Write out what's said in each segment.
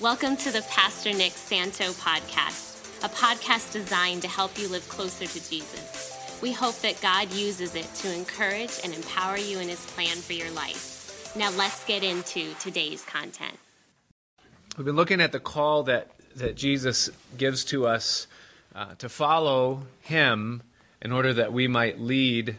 Welcome to the Pastor Nick Santo podcast, a podcast designed to help you live closer to Jesus. We hope that God uses it to encourage and empower you in his plan for your life. Now let's get into today's content. We've been looking at the call that, that Jesus gives to us uh, to follow him in order that we might lead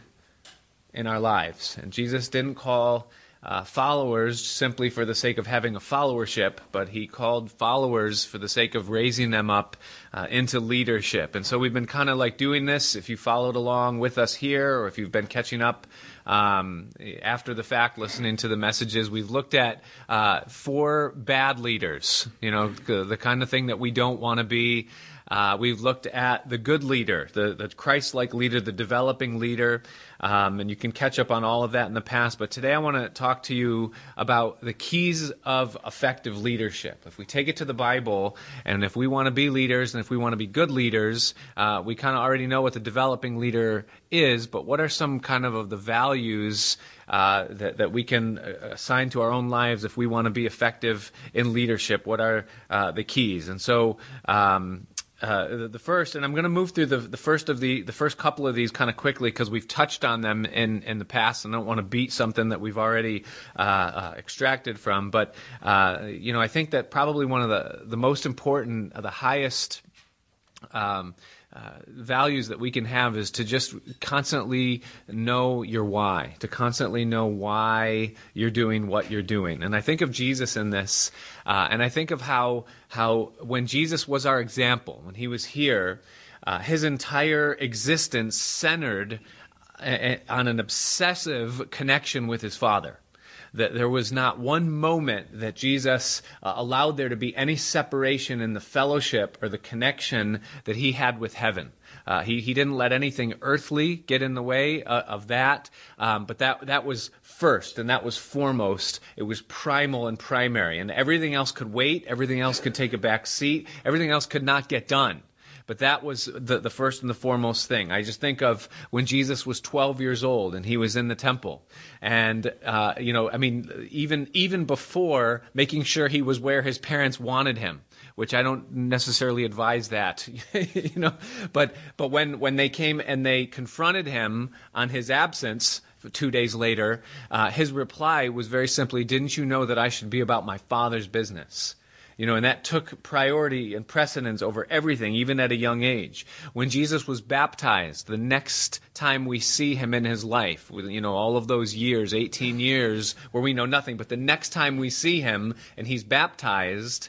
in our lives. And Jesus didn't call uh, followers simply for the sake of having a followership, but he called followers for the sake of raising them up uh, into leadership. And so we've been kind of like doing this. If you followed along with us here, or if you've been catching up um, after the fact, listening to the messages, we've looked at uh, four bad leaders. You know, the, the kind of thing that we don't want to be. Uh, we've looked at the good leader, the, the Christ like leader, the developing leader, um, and you can catch up on all of that in the past. But today I want to talk to you about the keys of effective leadership. If we take it to the Bible, and if we want to be leaders, and if we want to be good leaders, uh, we kind of already know what the developing leader is, but what are some kind of, of the values uh, that, that we can uh, assign to our own lives if we want to be effective in leadership? What are uh, the keys? And so, um, uh, the, the, first, and I'm going to move through the, the first of the the first couple of these kind of quickly because we've touched on them in, in the past, and I don't want to beat something that we've already uh, uh, extracted from. But uh, you know, I think that probably one of the the most important, the highest. Um, uh, values that we can have is to just constantly know your why, to constantly know why you're doing what you're doing. And I think of Jesus in this, uh, and I think of how how when Jesus was our example, when he was here, uh, his entire existence centered uh, on an obsessive connection with his Father that there was not one moment that Jesus uh, allowed there to be any separation in the fellowship or the connection that he had with heaven. Uh, he, he didn't let anything earthly get in the way uh, of that, um, but that, that was first and that was foremost. It was primal and primary, and everything else could wait, everything else could take a back seat, everything else could not get done. But that was the, the first and the foremost thing. I just think of when Jesus was 12 years old and he was in the temple. And, uh, you know, I mean, even, even before making sure he was where his parents wanted him which I don't necessarily advise that, you know. But but when when they came and they confronted him on his absence two days later, uh, his reply was very simply, "Didn't you know that I should be about my father's business?" You know, and that took priority and precedence over everything, even at a young age. When Jesus was baptized, the next time we see him in his life, you know, all of those years, 18 years, where we know nothing, but the next time we see him and he's baptized,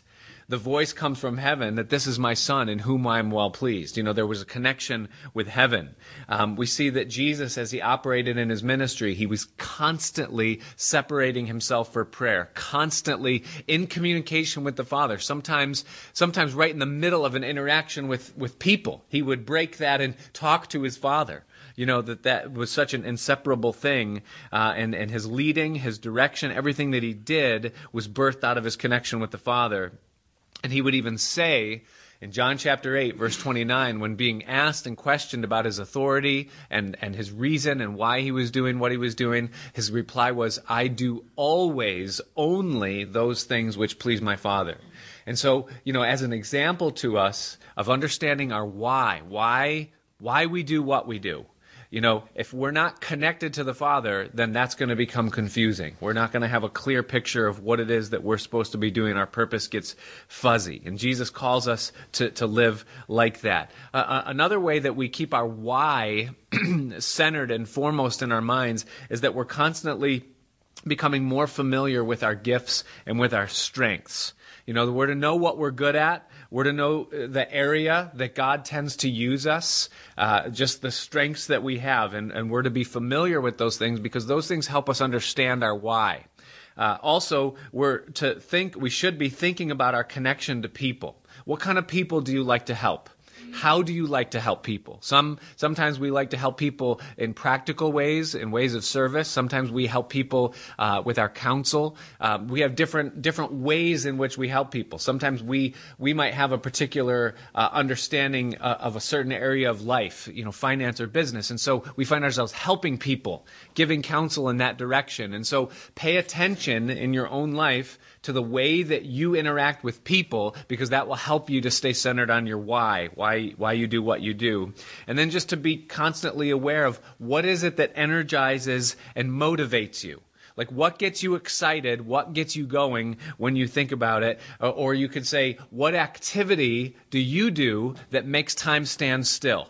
the voice comes from heaven that this is my son in whom I am well pleased. You know, there was a connection with heaven. Um, we see that Jesus, as he operated in his ministry, he was constantly separating himself for prayer, constantly in communication with the Father. Sometimes, sometimes right in the middle of an interaction with, with people, he would break that and talk to his Father you know that that was such an inseparable thing uh, and, and his leading his direction everything that he did was birthed out of his connection with the father and he would even say in John chapter 8, verse 29, when being asked and questioned about his authority and, and his reason and why he was doing what he was doing, his reply was, I do always only those things which please my Father. And so, you know, as an example to us of understanding our why, why, why we do what we do, you know, if we're not connected to the Father, then that's going to become confusing. We're not going to have a clear picture of what it is that we're supposed to be doing. Our purpose gets fuzzy. And Jesus calls us to, to live like that. Uh, another way that we keep our why centered and foremost in our minds is that we're constantly becoming more familiar with our gifts and with our strengths. You know, we're to know what we're good at. We're to know uh, the area that God tends to use us, uh, just the strengths that we have, and, and we're to be familiar with those things because those things help us understand our why. Uh, also, we're to think, we should be thinking about our connection to people. What kind of people do you like to help? How do you like to help people? Some sometimes we like to help people in practical ways, in ways of service. Sometimes we help people uh, with our counsel. Um, we have different different ways in which we help people. Sometimes we we might have a particular uh, understanding uh, of a certain area of life, you know, finance or business, and so we find ourselves helping people, giving counsel in that direction. And so, pay attention in your own life to the way that you interact with people because that will help you to stay centered on your why, why why you do what you do. And then just to be constantly aware of what is it that energizes and motivates you. Like what gets you excited, what gets you going when you think about it, uh, or you could say what activity do you do that makes time stand still?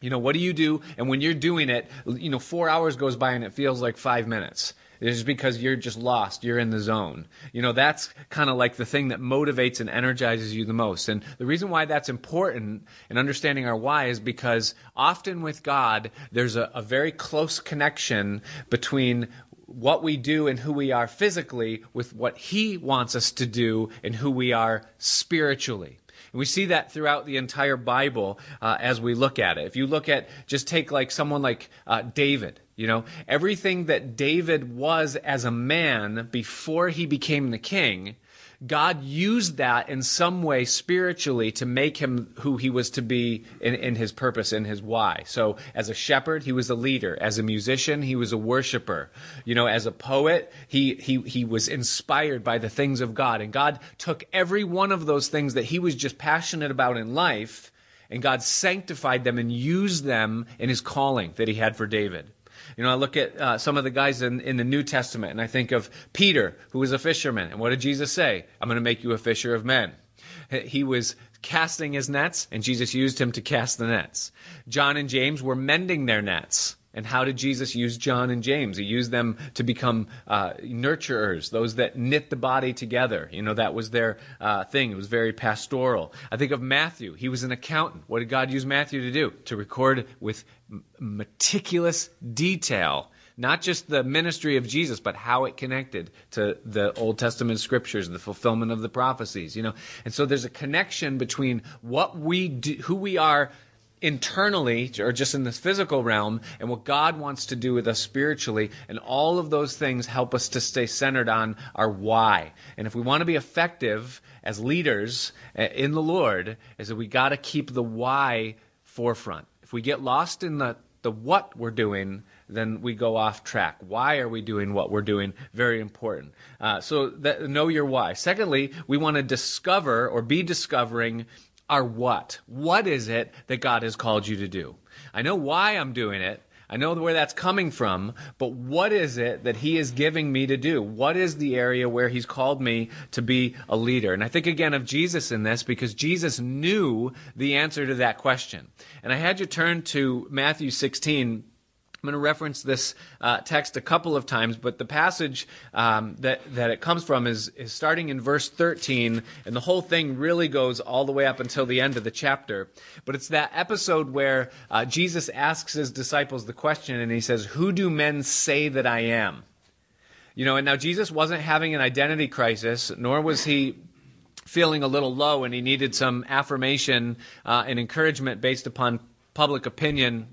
You know, what do you do? And when you're doing it, you know, four hours goes by and it feels like five minutes. It's just because you're just lost. You're in the zone. You know, that's kind of like the thing that motivates and energizes you the most. And the reason why that's important in understanding our why is because often with God, there's a, a very close connection between what we do and who we are physically with what He wants us to do and who we are spiritually. We see that throughout the entire Bible uh, as we look at it. If you look at, just take like someone like uh, David. You know, everything that David was as a man before he became the king, God used that in some way spiritually to make him who he was to be in, in, his purpose and his why. So, as a shepherd, he was a leader. As a musician, he was a worshiper. You know, as a poet, he, he, he was inspired by the things of God. And God took every one of those things that he was just passionate about in life, and God sanctified them and used them in his calling that he had for David. You know, I look at uh, some of the guys in, in the New Testament and I think of Peter, who was a fisherman. And what did Jesus say? I'm going to make you a fisher of men. He was casting his nets, and Jesus used him to cast the nets. John and James were mending their nets. And how did Jesus use John and James? He used them to become uh, nurturers, those that knit the body together. You know, that was their uh, thing. It was very pastoral. I think of Matthew. He was an accountant. What did God use Matthew to do? To record with meticulous detail not just the ministry of Jesus, but how it connected to the Old Testament scriptures, the fulfillment of the prophecies, you know. And so there's a connection between what we do, who we are internally or just in this physical realm and what God wants to do with us spiritually. And all of those things help us to stay centered on our why. And if we want to be effective as leaders eh, in the Lord, is that we got to keep the why forefront. If we get lost in the, the what we're doing, then we go off track. Why are we doing what we're doing? Very important. Uh, so that, know your why. Secondly, we want to discover or be discovering our what. What is it that God has called you to do? I know why I'm doing it. I know where that's coming from, but what is it that He is giving me to do? What is the area where He's called me to be a leader? And I think again of Jesus in this because Jesus knew the answer to that question. And I had you turn to Matthew 16 I'm going to reference this uh, text a couple of times, but the passage um, that, that it comes from is, is starting in verse 13, and the whole thing really goes all the way up until the end of the chapter. But it's that episode where uh, Jesus asks his disciples the question, and he says, Who do men say that I am? You know, and now Jesus wasn't having an identity crisis, nor was he feeling a little low, and he needed some affirmation uh, and encouragement based upon public opinion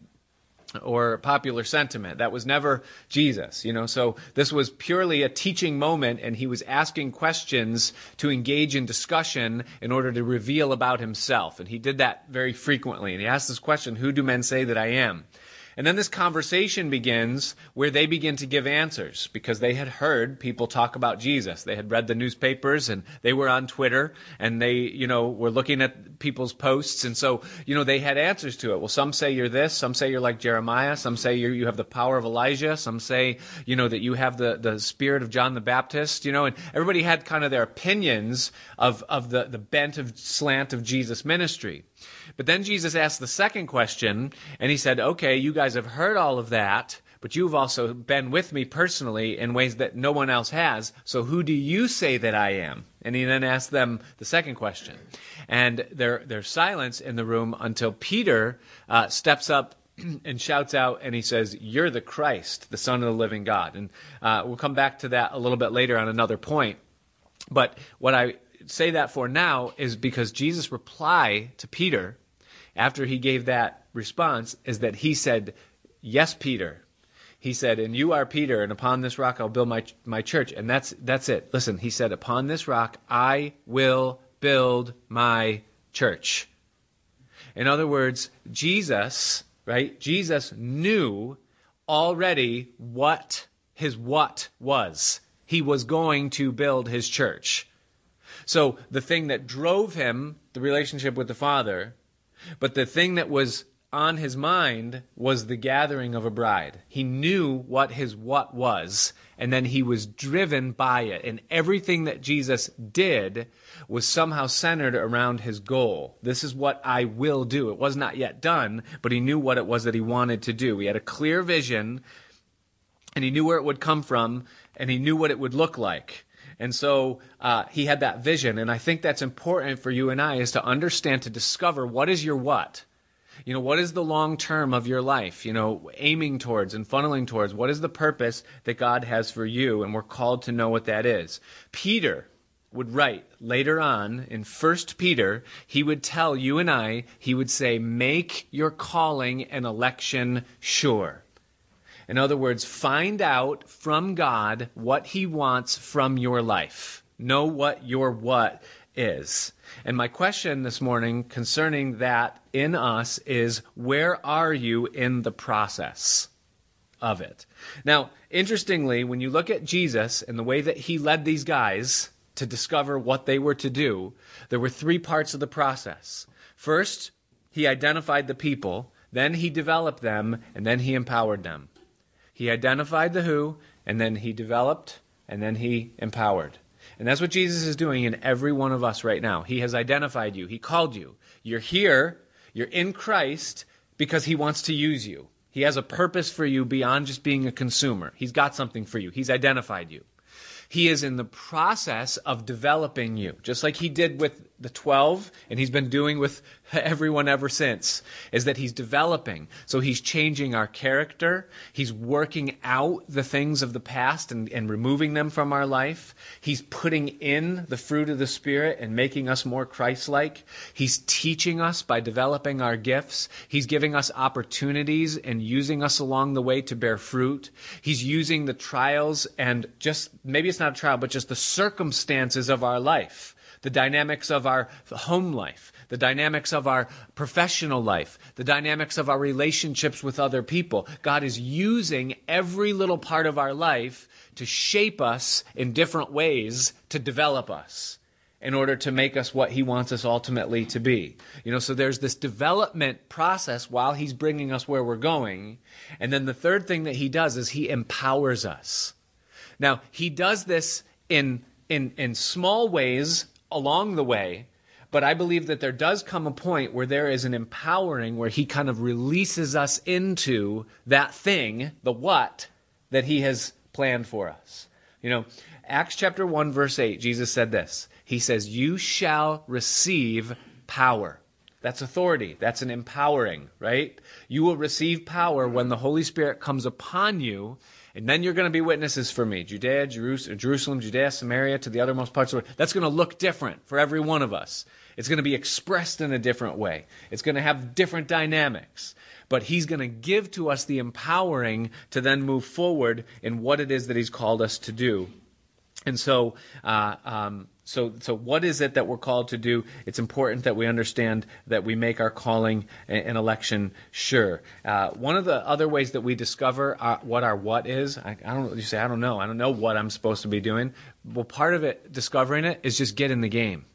or popular sentiment. That was never Jesus, you know. So this was purely a teaching moment, and he was asking questions to engage in discussion in order to reveal about himself. And he did that very frequently. And he asked this question Who do men say that I am? And then this conversation begins where they begin to give answers because they had heard people talk about Jesus. They had read the newspapers and they were on Twitter and they, you know, were looking at people's posts. And so, you know, they had answers to it. Well, some say you're this. Some say you're like Jeremiah. Some say you have the power of Elijah. Some say, you know, that you have the, the spirit of John the Baptist, you know, and everybody had kind of their opinions of, of the, the bent of slant of Jesus' ministry. But then Jesus asked the second question, and he said, Okay, you guys have heard all of that, but you've also been with me personally in ways that no one else has. So who do you say that I am? And he then asked them the second question. And there, there's silence in the room until Peter uh, steps up and shouts out and he says, You're the Christ, the Son of the living God. And uh, we'll come back to that a little bit later on another point. But what I say that for now is because Jesus' reply to Peter after he gave that response is that he said, Yes, Peter. He said, And you are Peter, and upon this rock I'll build my, my church. And that's, that's it. Listen, he said, Upon this rock I will build my church. In other words, Jesus, right? Jesus knew already what his what was. He was going to build his church. So the thing that drove him, the relationship with the Father, but the thing that was on his mind was the gathering of a bride. He knew what his what was, and then he was driven by it. And everything that Jesus did was somehow centered around his goal. This is what I will do. It was not yet done, but he knew what it was that he wanted to do. He had a clear vision, and he knew where it would come from, and he knew what it would look like. And so uh, he had that vision. And I think that's important for you and I is to understand, to discover what is your what. You know, what is the long term of your life? You know, aiming towards and funneling towards. What is the purpose that God has for you? And we're called to know what that is. Peter would write later on in First Peter, he would tell you and I, he would say, make your calling and election sure. In other words, find out from God what He wants from your life. Know what your what is. And my question this morning concerning that in us is where are you in the process of it? Now, interestingly, when you look at Jesus and the way that He led these guys to discover what they were to do, there were three parts of the process. First, He identified the people, then He developed them, and then He empowered them. He identified the who, and then he developed, and then he empowered. And that's what Jesus is doing in every one of us right now. He has identified you, He called you. You're here, you're in Christ because He wants to use you. He has a purpose for you beyond just being a consumer. He's got something for you, He's identified you. He is in the process of developing you, just like He did with the 12 and he's been doing with everyone ever since is that he's developing. So he's changing our character. He's working out the things of the past and, and removing them from our life. He's putting in the fruit of the spirit and making us more christ-like. He's teaching us by developing our gifts. He's giving us opportunities and using us along the way to bear fruit. He's using the trials and just maybe it's not a trial but just the circumstances of our life the dynamics of our home life, the dynamics of our professional life, the dynamics of our relationships with other people. God is using every little part of our life to shape us in different ways to develop us in order to make us what he wants us ultimately to be. You know, so there's this development process while he's bringing us where we're going. And then the third thing that he does is he empowers us. Now, he does this in in in small ways along the way. But I believe that there does come a point where there is an empowering where he kind of releases us into that thing, the what, that he has planned for us. You know, Acts chapter 1, verse 8, Jesus said this. He says, You shall receive power. That's authority. That's an empowering, right? You will receive power when the Holy Spirit comes upon you and then you're going to be witnesses for me. Judea, Jerusalem, Judea, Samaria, to the othermost parts of the world. That's going to look different for every one of us. It's going to be expressed in a different way. It's going to have different dynamics. But he's going to give to us the empowering to then move forward in what it is that he's called us to do. And so, uh, um, so, so what is it that we're called to do? It's important that we understand that we make our calling and election sure. Uh, one of the other ways that we discover our, what our what is, I, I don't. You say I don't know. I don't know what I'm supposed to be doing. Well, part of it, discovering it, is just get in the game.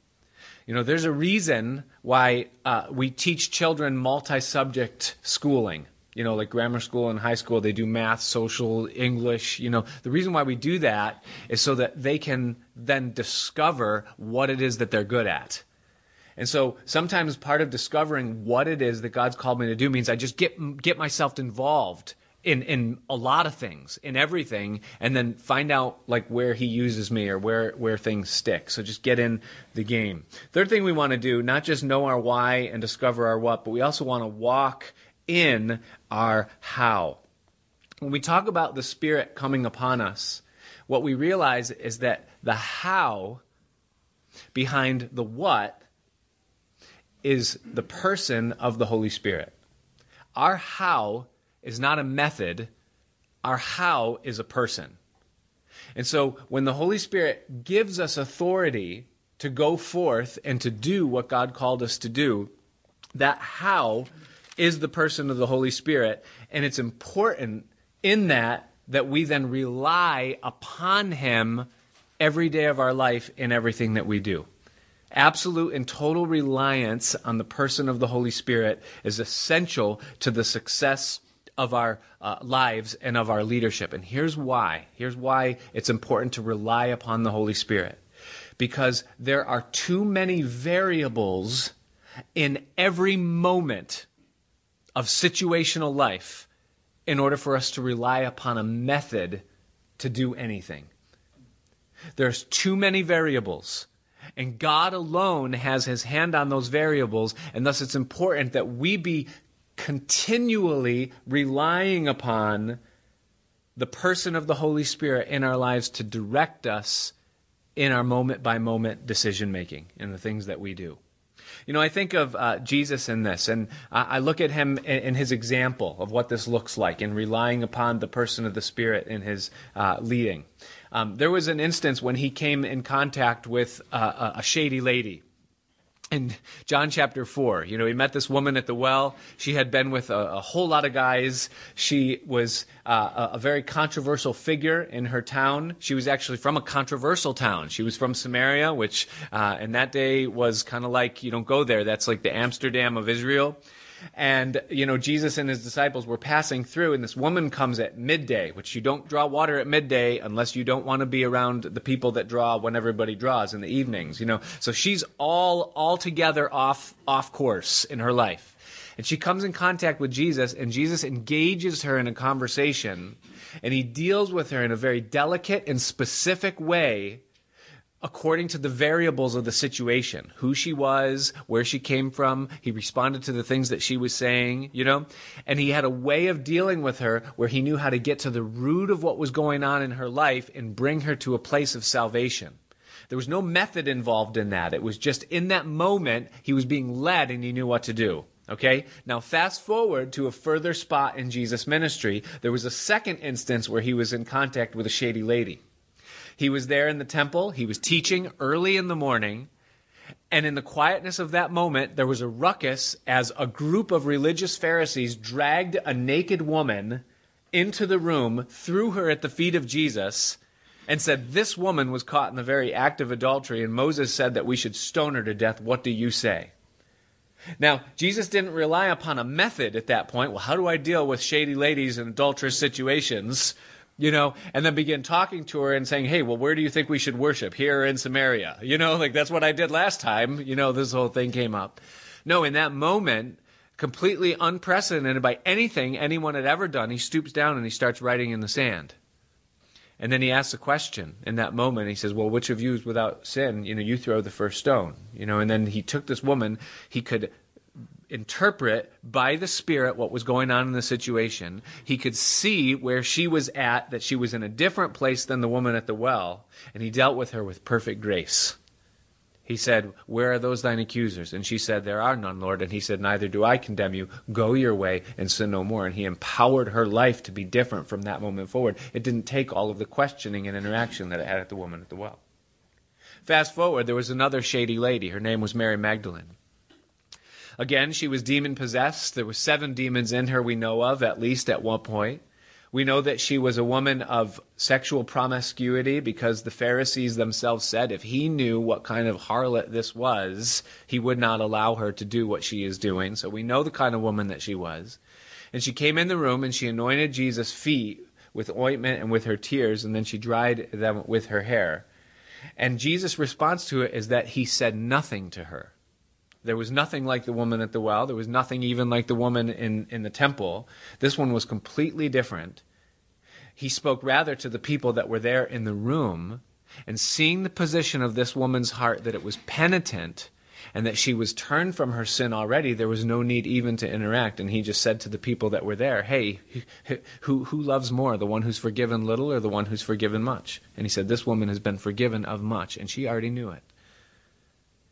You know, there's a reason why uh, we teach children multi-subject schooling you know, like grammar school and high school, they do math, social, English. You know, the reason why we do that is so that they can then discover what it is that they're good at. And so sometimes part of discovering what it is that God's called me to do means I just get get myself involved in in a lot of things, in everything, and then find out like where He uses me or where where things stick. So just get in the game. Third thing we want to do, not just know our why and discover our what, but we also want to walk in our how. When we talk about the Spirit coming upon us, what we realize is that the how behind the what is the person of the Holy Spirit. Our how is not a method, our how is a person. And so when the Holy Spirit gives us authority to go forth and to do what God called us to do, that how is the person of the Holy Spirit. And it's important in that that we then rely upon Him every day of our life in everything that we do. Absolute and total reliance on the person of the Holy Spirit is essential to the success of our uh, lives and of our leadership. And here's why. Here's why it's important to rely upon the Holy Spirit. Because there are too many variables in every moment of situational life in order for us to rely upon a method to do anything. There's too many variables. And God alone has his hand on those variables, and thus it's important that we be continually relying upon the person of the Holy Spirit in our lives to direct us in our moment by moment decision making in the things that we do. You know, I think of uh, Jesus in this, and I, look at him in, in, his example of what this looks like in relying upon the person of the Spirit in his uh, leading. Um, there was an instance when he came in contact with uh, a shady lady in John chapter 4, you know, he met this woman at the well. She had been with a, a whole lot of guys. She was uh, a, very controversial figure in her town. She was actually from a controversial town. She was from Samaria, which uh, in that day was kind of like, you don't go there. That's like the Amsterdam of Israel. And, you know, Jesus and his disciples were passing through, and this woman comes at midday, which you don't draw water at midday unless you don't want to be around the people that draw when everybody draws in the evenings, you know. So she's all altogether off off course in her life. And she comes in contact with Jesus, and Jesus engages her in a conversation, and he deals with her in a very delicate and specific way according to the variables of the situation who she was, where she came from. He responded to the things that she was saying, you know, and he had a way of dealing with her where he knew how to get to the root of what was going on in her life and bring her to a place of salvation. There was no method involved in that. It was just in that moment he was being led and he knew what to do. Okay? Now, fast forward to a further spot in Jesus' ministry. There was a second instance where he was in contact with a shady lady. He was there in the temple, he was teaching early in the morning. And in the quietness of that moment, there was a ruckus as a group of religious Pharisees dragged a naked woman into the room, threw her at the feet of Jesus, and said, This woman was caught in the very act of adultery, and Moses said that we should stone her to death. What do you say? Now, Jesus didn't rely upon a method at that point. Well, how do I deal with shady ladies and adulterous situations? You know, and then begin talking to her and saying, hey, well, where do you think we should worship? Here in Samaria. You know, like that's what I did last time. You know, this whole thing came up. No, in that moment, completely unprecedented by anything anyone had ever done, he stoops down and he starts writing in the sand. And then he asks a question in that moment. He says, Well, which of you is without sin? You know, you throw the first stone. You know, and then he took this woman. He could interpret by the Spirit what was going on in the situation. He could see where she was at, that she was in a different place than the woman at the well, and he dealt with her with perfect grace. He said, Where are those thine accusers? And she said, There are none, Lord. And he said, Neither do I condemn you. Go your way and sin no more. And he empowered her life to be different from that moment forward. It didn't take all of the questioning and interaction that it had at the woman at the well. Fast forward, there was another shady lady. Her name was Mary Magdalene. Again, she was demon possessed. There were seven demons in her we know of, at least at one point. We know that she was a woman of sexual promiscuity because the Pharisees themselves said if he knew what kind of harlot this was, he would not allow her to do what she is doing. So we know the kind of woman that she was. And she came in the room and she anointed Jesus' feet with ointment and with her tears, and then she dried them with her hair. And Jesus' response to it is that he said nothing to her. There was nothing like the woman at the well. There was nothing even like the woman in, in the temple. This one was completely different. He spoke rather to the people that were there in the room, and seeing the position of this woman's heart that it was penitent and that she was turned from her sin already, there was no need even to interact. And he just said to the people that were there, Hey, who, who loves more, the one who's forgiven little or the one who's forgiven much? And he said, This woman has been forgiven of much, and she already knew it.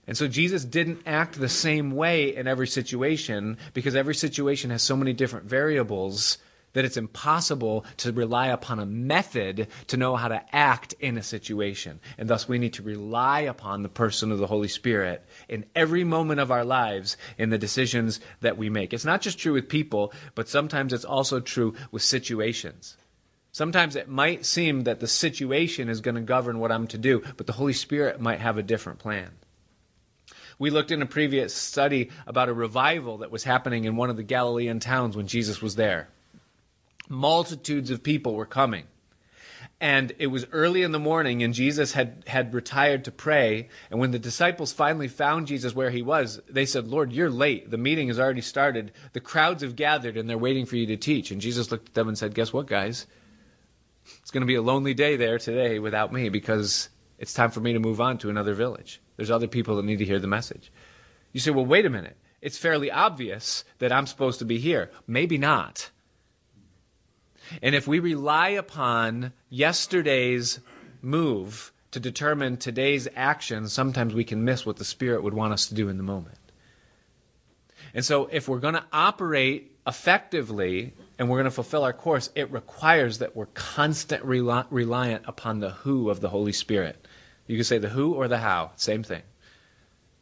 And so Jesus didn't act the same way in every situation because every situation has so many different variables that it's impossible to rely upon a method to know how to act in a situation. And thus, we need to rely upon the person of the Holy Spirit in every moment of our lives in the decisions that we make. It's not just true with people, but sometimes it's also true with situations. Sometimes it might seem that the situation is going to govern what I'm to do, but the Holy Spirit might have a different plan. We looked in a previous study about a revival that was happening in one of the Galilean towns when Jesus was there. Multitudes of people were coming. And it was early in the morning, and Jesus had, had retired to pray. And when the disciples finally found Jesus where he was, they said, Lord, you're late. The meeting has already started. The crowds have gathered, and they're waiting for you to teach. And Jesus looked at them and said, Guess what, guys? It's going to be a lonely day there today without me because it's time for me to move on to another village. There's other people that need to hear the message. You say, Well, wait a minute. It's fairly obvious that I'm supposed to be here. Maybe not. And if we rely upon yesterday's move to determine today's action, sometimes we can miss what the Spirit would want us to do in the moment. And so, if we're going to operate effectively and we're going to fulfill our course, it requires that we're constant rel- reliant upon the who of the Holy Spirit. You can say the who or the how, same thing.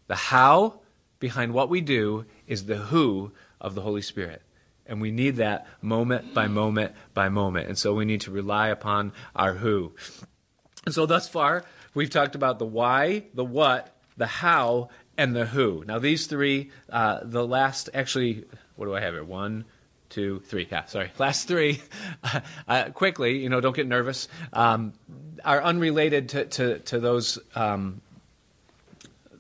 The how behind what we do is the who of the Holy Spirit. And we need that moment by moment by moment. And so we need to rely upon our who. And so thus far, we've talked about the why, the what, the how, and the who. Now, these three, uh, the last, actually, what do I have here? One, two, three. Yeah, sorry. Last three, uh, quickly, you know, don't get nervous, um, are unrelated to, to, to those. Um,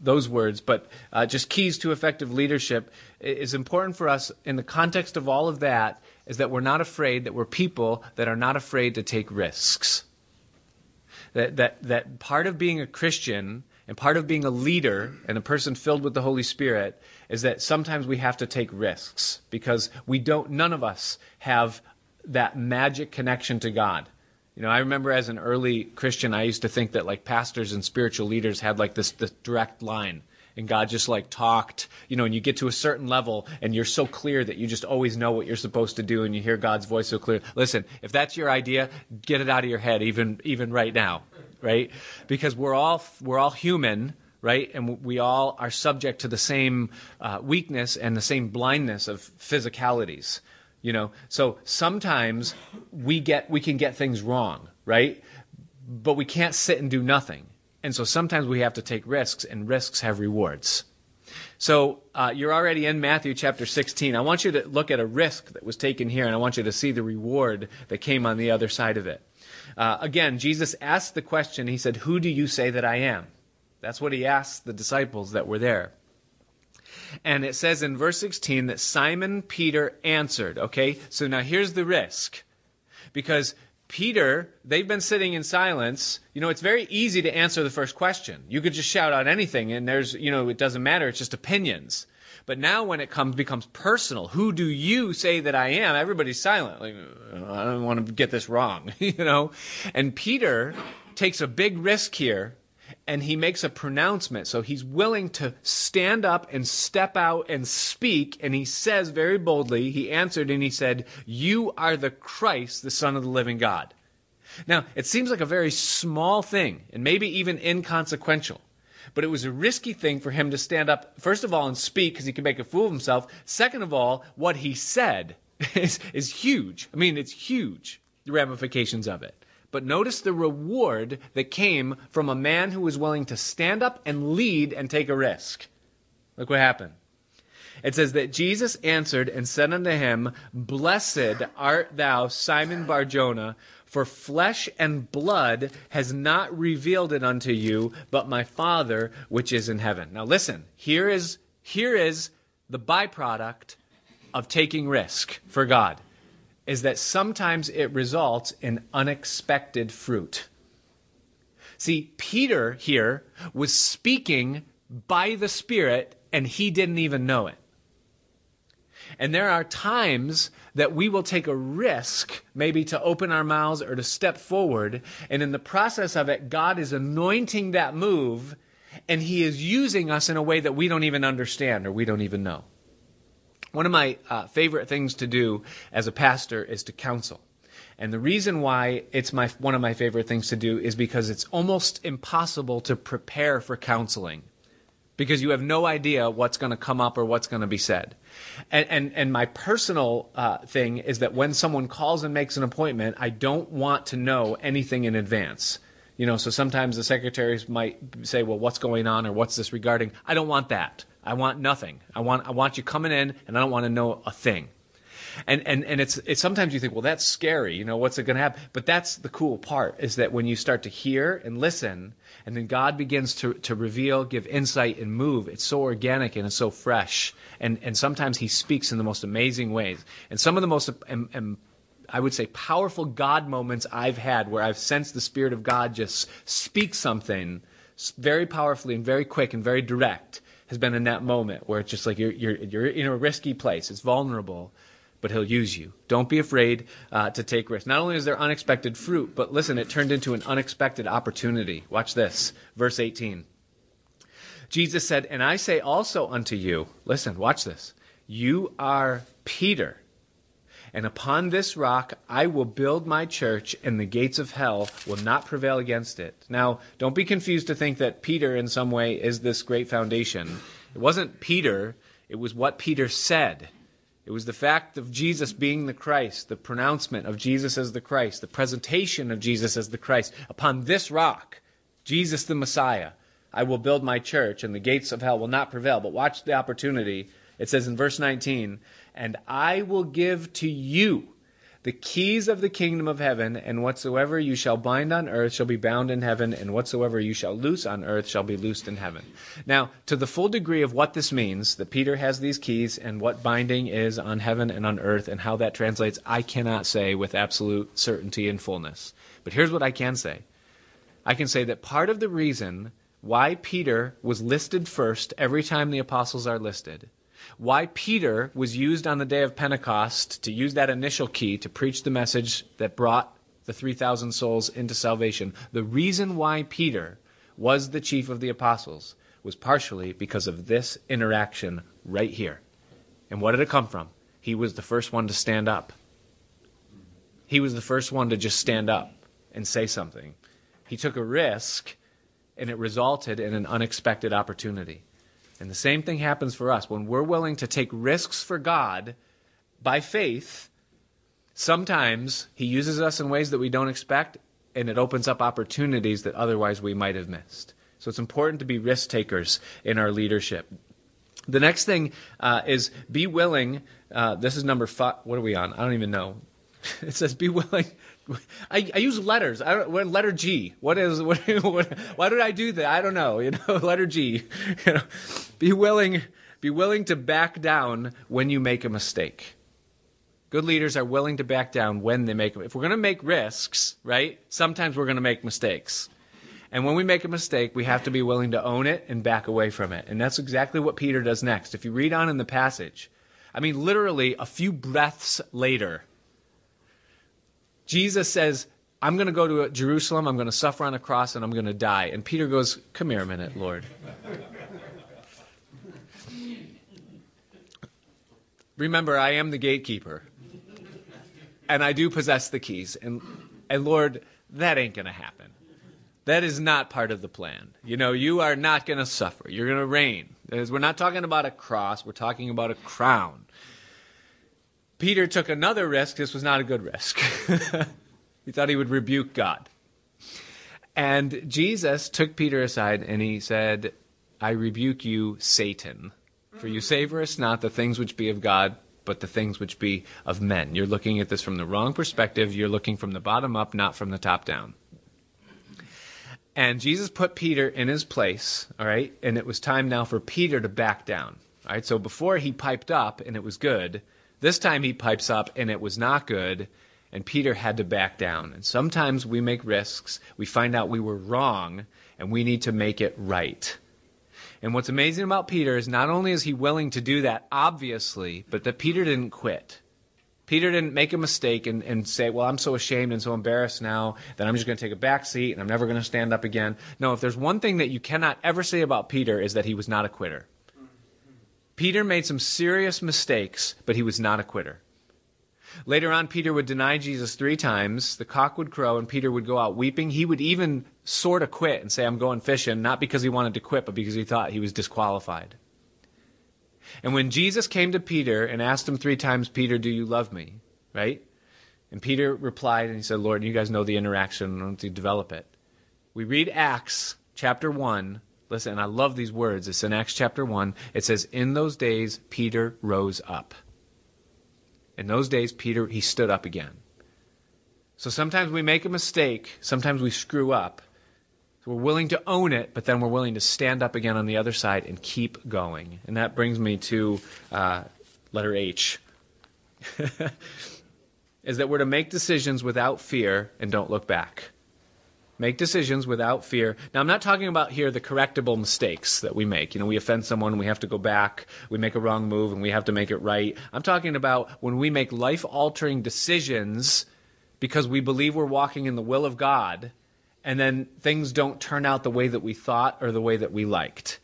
those words, but uh, just keys to effective leadership is important for us in the context of all of that is that we're not afraid that we're people that are not afraid to take risks. That, that, that part of being a Christian and part of being a leader and a person filled with the Holy Spirit is that sometimes we have to take risks because we don't, none of us have that magic connection to God. You know, I remember as an early Christian, I used to think that like pastors and spiritual leaders had like this, this direct line and God just like talked, you know, and you get to a certain level and you're so clear that you just always know what you're supposed to do and you hear God's voice so clear. Listen, if that's your idea, get it out of your head even even right now, right? Because we're all we're all human, right? And we all are subject to the same uh, weakness and the same blindness of physicalities, you know. So sometimes we get we can get things wrong, right? But we can't sit and do nothing and so sometimes we have to take risks, and risks have rewards. So uh, you're already in Matthew chapter 16. I want you to look at a risk that was taken here, and I want you to see the reward that came on the other side of it. Uh, again, Jesus asked the question, He said, Who do you say that I am? That's what He asked the disciples that were there. And it says in verse 16 that Simon Peter answered. Okay, so now here's the risk. Because Peter, they've been sitting in silence. You know, it's very easy to answer the first question. You could just shout out anything, and there's, you know, it doesn't matter. It's just opinions. But now, when it comes becomes personal, who do you say that I am? Everybody's silent. Like, I don't want to get this wrong, you know. And Peter takes a big risk here and he makes a pronouncement. So he's willing to stand up and step out and speak. And he says very boldly, he answered and he said, You are the Christ, the Son of the living God. Now, it seems like a very small thing and maybe even inconsequential. But it was a risky thing for him to stand up, first of all, and speak because he could make a fool of himself. Second of all, what he said is, is huge. I mean, it's huge, the ramifications of it. But notice the reward that came from a man who was willing to stand up and lead and take a risk. Look what happened. It says that Jesus answered and said unto him, Blessed art thou, Simon Barjona, for flesh and blood has not revealed it unto you, but my Father which is in heaven. Now listen, here is, here is the byproduct of taking risk for God is that sometimes it results in unexpected fruit. See, Peter here was speaking by the Spirit and he didn't even know it. And there are times that we will take a risk, maybe to open our mouths or to step forward. And in the process of it, God is anointing that move. and he is using us in a way that we don't even understand or we don't even know. One of my uh, favorite things to do as a pastor is to counsel. And the reason why it's my, one of my favorite things to do is because it's almost impossible to prepare for counseling because you have no idea what's going to come up or what's going to be said. And, and, and my personal uh, thing is that when someone calls and makes an appointment, I don't want to know anything in advance. You know, so sometimes the secretaries might say, "Well, what's going on or what's this regarding?" I don't want that. I want nothing. I want I want you coming in and I don't want to know a thing. And and and it's it's sometimes you think, "Well, that's scary. You know, what's it going to happen?" But that's the cool part is that when you start to hear and listen and then God begins to to reveal, give insight and move, it's so organic and it's so fresh. And and sometimes he speaks in the most amazing ways. And some of the most um, um, I would say, powerful God moments I've had where I've sensed the Spirit of God just speak something very powerfully and very quick and very direct has been in that moment where it's just like you're, you're, you're in a risky place. It's vulnerable, but He'll use you. Don't be afraid uh, to take risks. Not only is there unexpected fruit, but listen, it turned into an unexpected opportunity. Watch this, verse 18. Jesus said, And I say also unto you, listen, watch this. You are Peter and upon this rock I will build my church, and the gates of hell will not prevail against it. Now, don't be confused to think that Peter, in some way, is this great foundation. It wasn't Peter, it was what Peter said. It was the fact of Jesus being the Christ, the pronouncement of Jesus as the Christ, the presentation of Jesus as the Christ. Upon this rock, Jesus the Messiah, I will build my church, and the gates of hell will not prevail. But watch the opportunity. It says in verse 19, and I will give to you the keys of the kingdom of heaven, and whatsoever you shall bind on earth shall be bound in heaven, and whatsoever you shall loose on earth shall be loosed in heaven. Now, to the full degree of what this means, that Peter has these keys, and what binding is on heaven and on earth, and how that translates, I cannot say with absolute certainty and fullness. But here's what I can say I can say that part of the reason why Peter was listed first every time the apostles are listed why Peter was used on the day of Pentecost to use that initial key to preach the message that brought the 3,000 souls into salvation. The reason why Peter was the chief of the apostles was partially because of this interaction right here. And what did it come from? He was the first one to stand up. He was the first one to just stand up and say something. He took a risk, and it resulted in an unexpected opportunity. And the same thing happens for us. When we're willing to take risks for God by faith, sometimes He uses us in ways that we don't expect, and it opens up opportunities that otherwise we might have missed. So it's important to be risk takers in our leadership. The next thing uh, is be willing. Uh, this is number five. What are we on? I don't even know. it says be willing I, I use letters. I don't, what, letter G. What is what, what, Why did I do that? I don't know. You know, letter G. You know, be willing. Be willing to back down when you make a mistake. Good leaders are willing to back down when they make. If we're going to make risks, right? Sometimes we're going to make mistakes. And when we make a mistake, we have to be willing to own it and back away from it. And that's exactly what Peter does next. If you read on in the passage, I mean, literally a few breaths later, Jesus says, I'm going to go to uh, Jerusalem, I'm going to suffer on a cross, and I'm going to die. And Peter goes, Come here a minute, Lord. Remember, I am the gatekeeper, and I do possess the keys. And, and Lord, that ain't going to happen. That is not part of the plan. You know, you are not going to suffer. You're going to reign. We're not talking about a cross, we're talking about a crown. Peter took another risk. This was not a good risk. he thought he would rebuke God. And Jesus took Peter aside and he said, I rebuke you, Satan, for you savorest not the things which be of God, but the things which be of men. You're looking at this from the wrong perspective. You're looking from the bottom up, not from the top down. And Jesus put Peter in his place, all right? And it was time now for Peter to back down. All right, so before he piped up and it was good, this time he pipes up and it was not good, and Peter had to back down. And sometimes we make risks, we find out we were wrong, and we need to make it right. And what's amazing about Peter is not only is he willing to do that, obviously, but that Peter didn't quit. Peter didn't make a mistake and, and say, Well, I'm so ashamed and so embarrassed now that I'm just going to take a back seat and I'm never going to stand up again. No, if there's one thing that you cannot ever say about Peter is that he was not a quitter. Peter made some serious mistakes, but he was not a quitter. Later on, Peter would deny Jesus three times. The cock would crow, and Peter would go out weeping. He would even sort of quit and say, I'm going fishing, not because he wanted to quit, but because he thought he was disqualified. And when Jesus came to Peter and asked him three times, Peter, do you love me? Right? And Peter replied and he said, Lord, you guys know the interaction. I want to develop it. We read Acts chapter 1. Listen, I love these words. It's in Acts chapter 1. It says, In those days, Peter rose up. In those days, Peter, he stood up again. So sometimes we make a mistake, sometimes we screw up. So we're willing to own it, but then we're willing to stand up again on the other side and keep going. And that brings me to uh, letter H. is that we're to make decisions without fear and don't look back. Make decisions without fear. Now, I'm not talking about here the correctable mistakes that we make. You know, we offend someone, we have to go back, we make a wrong move, and we have to make it right. I'm talking about when we make life altering decisions because we believe we're walking in the will of God, and then things don't turn out the way that we thought or the way that we liked.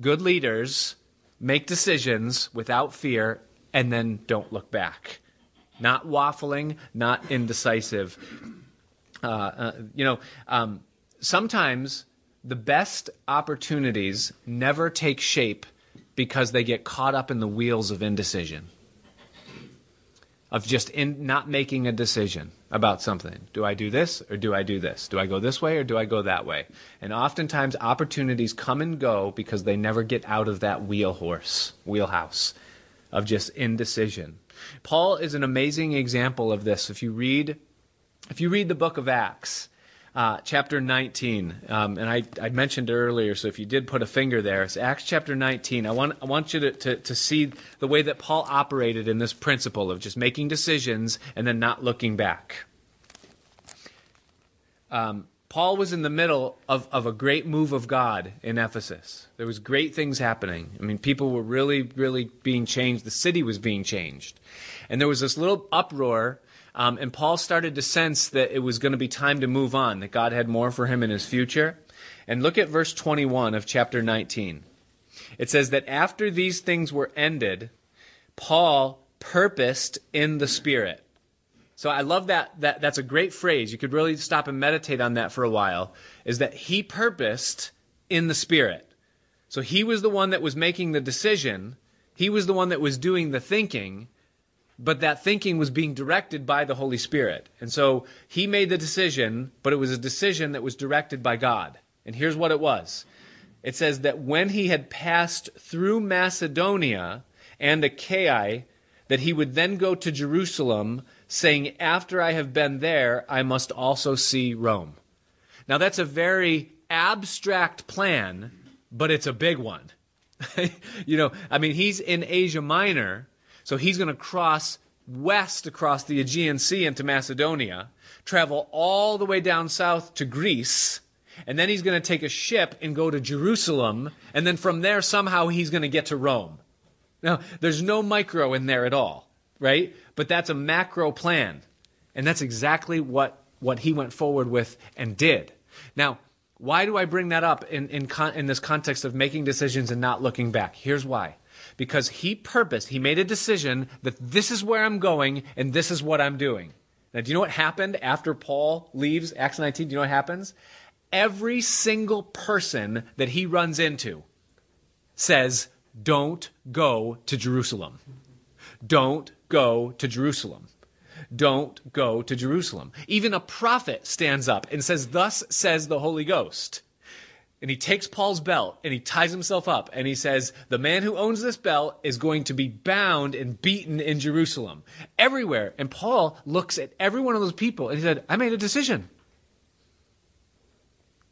Good leaders make decisions without fear and then don't look back. Not waffling, not indecisive uh, uh, you know, um, sometimes the best opportunities never take shape because they get caught up in the wheels of indecision, of just in, not making a decision about something. Do I do this or do I do this? Do I go this way or do I go that way? And oftentimes opportunities come and go because they never get out of that wheel horse, wheelhouse of just indecision. Paul is an amazing example of this. If you read if you read the book of Acts, uh, chapter 19, um, and I, I, mentioned earlier, so if you did put a finger there, it's Acts chapter 19. I want, I want you to, to, to see the way that Paul operated in this principle of just making decisions and then not looking back. Um, Paul was in the middle of, of a great move of God in Ephesus. There was great things happening. I mean, people were really, really being changed. The city was being changed. And there was this little uproar um, and Paul started to sense that it was going to be time to move on, that God had more for him in his future. And look at verse 21 of chapter 19. It says that after these things were ended, Paul purposed in the Spirit. So I love that, that. That's a great phrase. You could really stop and meditate on that for a while. Is that he purposed in the Spirit. So he was the one that was making the decision, he was the one that was doing the thinking but that thinking was being directed by the Holy Spirit. And so he made the decision, but it was a decision that was directed by God. And here's what it was it says that when he had passed through Macedonia and Achaia, that he would then go to Jerusalem, saying, After I have been there, I must also see Rome. Now, that's a very abstract plan, but it's a big one. you know, I mean, he's in Asia Minor so he's going to cross west across the Aegean Sea into Macedonia, travel all the way down south to Greece, and then he's going to take a ship and go to Jerusalem, and then from there, somehow, he's going to get to Rome. Now, there's no micro in there at all, right? But that's a macro plan. And that's exactly what, what he went forward with and did. Now, why do I bring that up in, in, con- in this context of making decisions and not looking back? Here's why because he purposed, he made a decision that this is where I'm going and this is what I'm doing. Now, do you know what happened after Paul leaves Acts 19? Do you know what happens? Every single person that he runs into says, Don't go to Jerusalem. Don't go to Jerusalem. Don't go to Jerusalem. Even a prophet stands up and says, Thus says the Holy Ghost and he takes Paul's belt and he ties himself up and he says, The man who owns this belt is going to be bound and beaten in Jerusalem. Everywhere. And Paul looks at every one of those people and he said, I made a decision.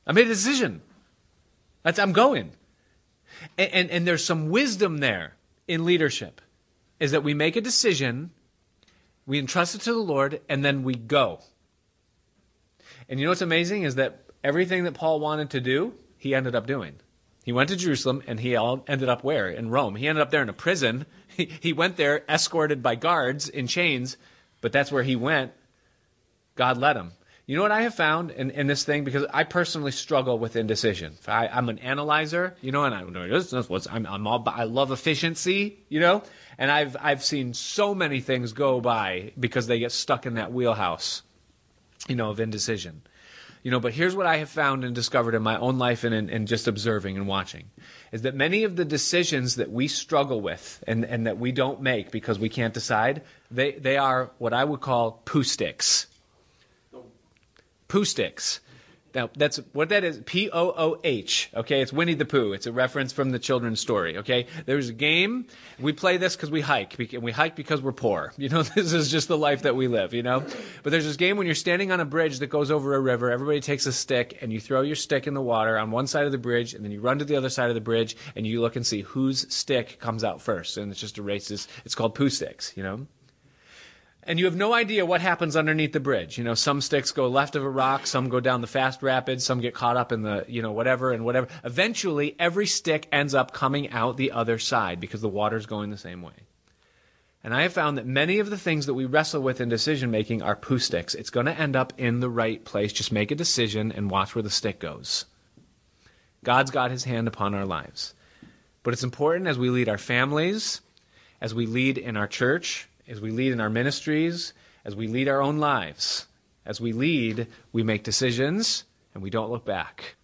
I made a decision. That's, I'm going. And, and, and there's some wisdom there in leadership is that we make a decision, we entrust it to the Lord, and then we go. And you know what's amazing is that everything that Paul wanted to do, he ended up doing. He went to Jerusalem and he all ended up where? In Rome. He ended up there in a prison. He, he went there escorted by guards in chains, but that's where he went. God led him. You know what I have found in, in this thing? Because I personally struggle with indecision. I, am an analyzer, you know, and I, I'm, I'm all, I love efficiency, you know, and I've, I've seen so many things go by because they get stuck in that wheelhouse, you know, of indecision. You know, but here's what I have found and discovered in my own life and in, in just observing and watching is that many of the decisions that we struggle with and, and that we don't make because we can't decide, they, they are what I would call Pooh sticks. Pooh sticks. Now, that's what that is. P O O H. Okay, it's Winnie the Pooh. It's a reference from the children's story. Okay, there's a game. We play this because we hike. And we hike because we're poor. You know, this is just the life that we live. You know, but there's this game when you're standing on a bridge that goes over a river. Everybody takes a stick and you throw your stick in the water on one side of the bridge, and then you run to the other side of the bridge and you look and see whose stick comes out first. And it's just a race. It's called Pooh sticks. You know and you have no idea what happens underneath the bridge. You know, some sticks go left of a rock, some go down the fast rapids, some get caught up in the, you know, whatever and whatever. Eventually, every stick ends up coming out the other side because the water's going the same way. And I have found that many of the things that we wrestle with in decision making are Pooh sticks. It's going to end up in the right place. Just make a decision and watch where the stick goes. God's got his hand upon our lives. But it's important as we lead our families, as we lead in our church, as we lead in our ministries, as we lead our own lives. As we lead, we make decisions and we don't look back.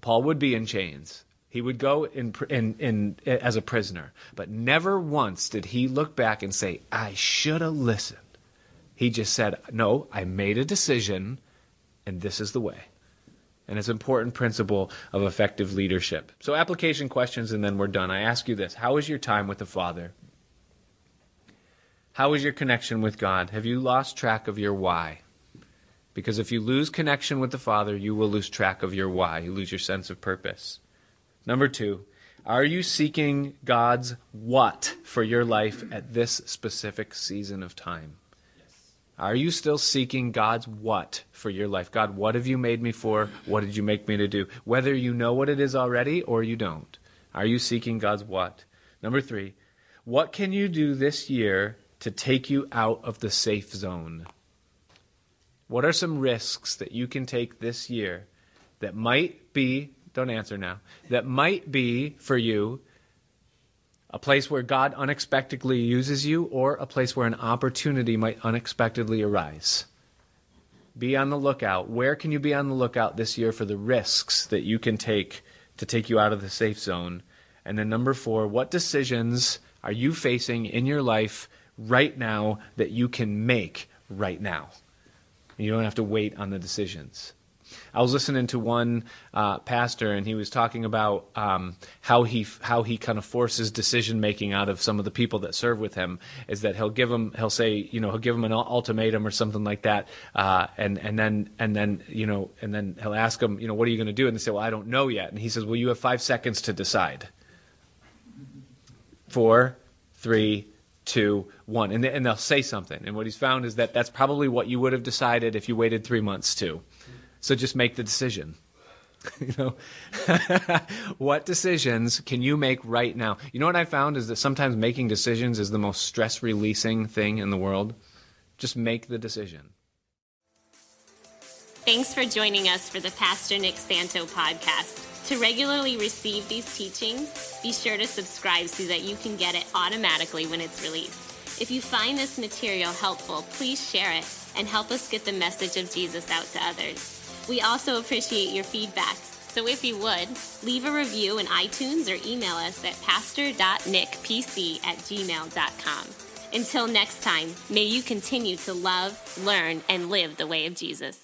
Paul would be in chains. He would go in, in, in, as a prisoner. But never once did he look back and say, I should have listened. He just said, No, I made a decision, and this is the way. And it's an important principle of effective leadership. So, application questions, and then we're done. I ask you this How was your time with the Father? How is your connection with God? Have you lost track of your why? Because if you lose connection with the Father, you will lose track of your why. You lose your sense of purpose. Number two, are you seeking God's what for your life at this specific season of time? Are you still seeking God's what for your life? God, what have you made me for? What did you make me to do? Whether you know what it is already or you don't. Are you seeking God's what? Number three, what can you do this year to take you out of the safe zone? What are some risks that you can take this year that might be, don't answer now, that might be for you a place where God unexpectedly uses you or a place where an opportunity might unexpectedly arise? Be on the lookout. Where can you be on the lookout this year for the risks that you can take to take you out of the safe zone? And then, number four, what decisions are you facing in your life right now that you can make right now. You don't have to wait on the decisions. I was listening to one uh, pastor, and he was talking about um, how he how he kind of forces decision making out of some of the people that serve with him. Is that he'll give them he'll say you know he'll give them an ultimatum or something like that, uh, and and then and then you know and then he'll ask them you know what are you going to do, and they say well I don't know yet, and he says well you have five seconds to decide. Four, three, two, one. And, and they'll say something. And what he's found is that that's probably what you would have decided if you waited three months to. So just make the decision. you know, what decisions can you make right now? You know what I found is that sometimes making decisions is the most stress releasing thing in the world. Just make the decision. Thanks for joining us for the Pastor Nick Santo podcast. To regularly receive these teachings, be sure to subscribe so that you can get it automatically when it's released. If you find this material helpful, please share it and help us get the message of Jesus out to others. We also appreciate your feedback. So if you would, leave a review in iTunes or email us at pastor.nickpc at gmail.com. Until next time, may you continue to love, learn, and live the way of Jesus.